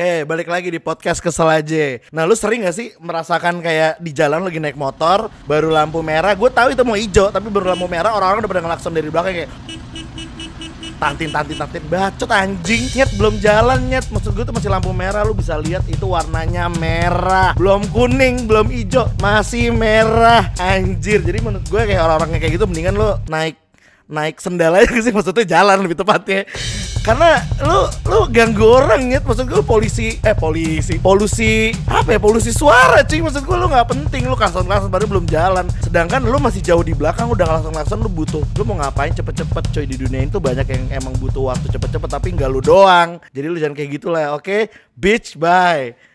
Oke, balik lagi di podcast kesel aja. Nah, lu sering gak sih merasakan kayak di jalan lagi naik motor, baru lampu merah, gue tahu itu mau hijau, tapi baru lampu merah orang-orang udah pada ngelakson dari belakang kayak tantin tantin tantin. Bacot anjing. Nyet belum jalan nyet. Maksud gue tuh masih lampu merah. Lu bisa lihat itu warnanya merah. Belum kuning belum hijau masih merah. Anjir. Jadi menurut gue kayak orang-orang kayak gitu mendingan lu naik naik sendal aja sih maksudnya jalan lebih tepatnya. Karena lu lu ganggu orang ya maksud gue polisi eh polisi polusi apa ya polusi suara cuy. Maksud gue lu nggak penting. Lu klakson klakson baru belum jalan. Sedangkan lu masih jauh di belakang udah klakson klakson lu butuh lu mau ngapain cepet-cepet cuy. Di dunia itu banyak yang emang butuh waktu cepet-cepet tapi nggak lu doang. Jadi lu jangan kayak gitu lah oke? Bitch bye